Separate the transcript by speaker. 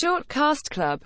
Speaker 1: Shortcast Club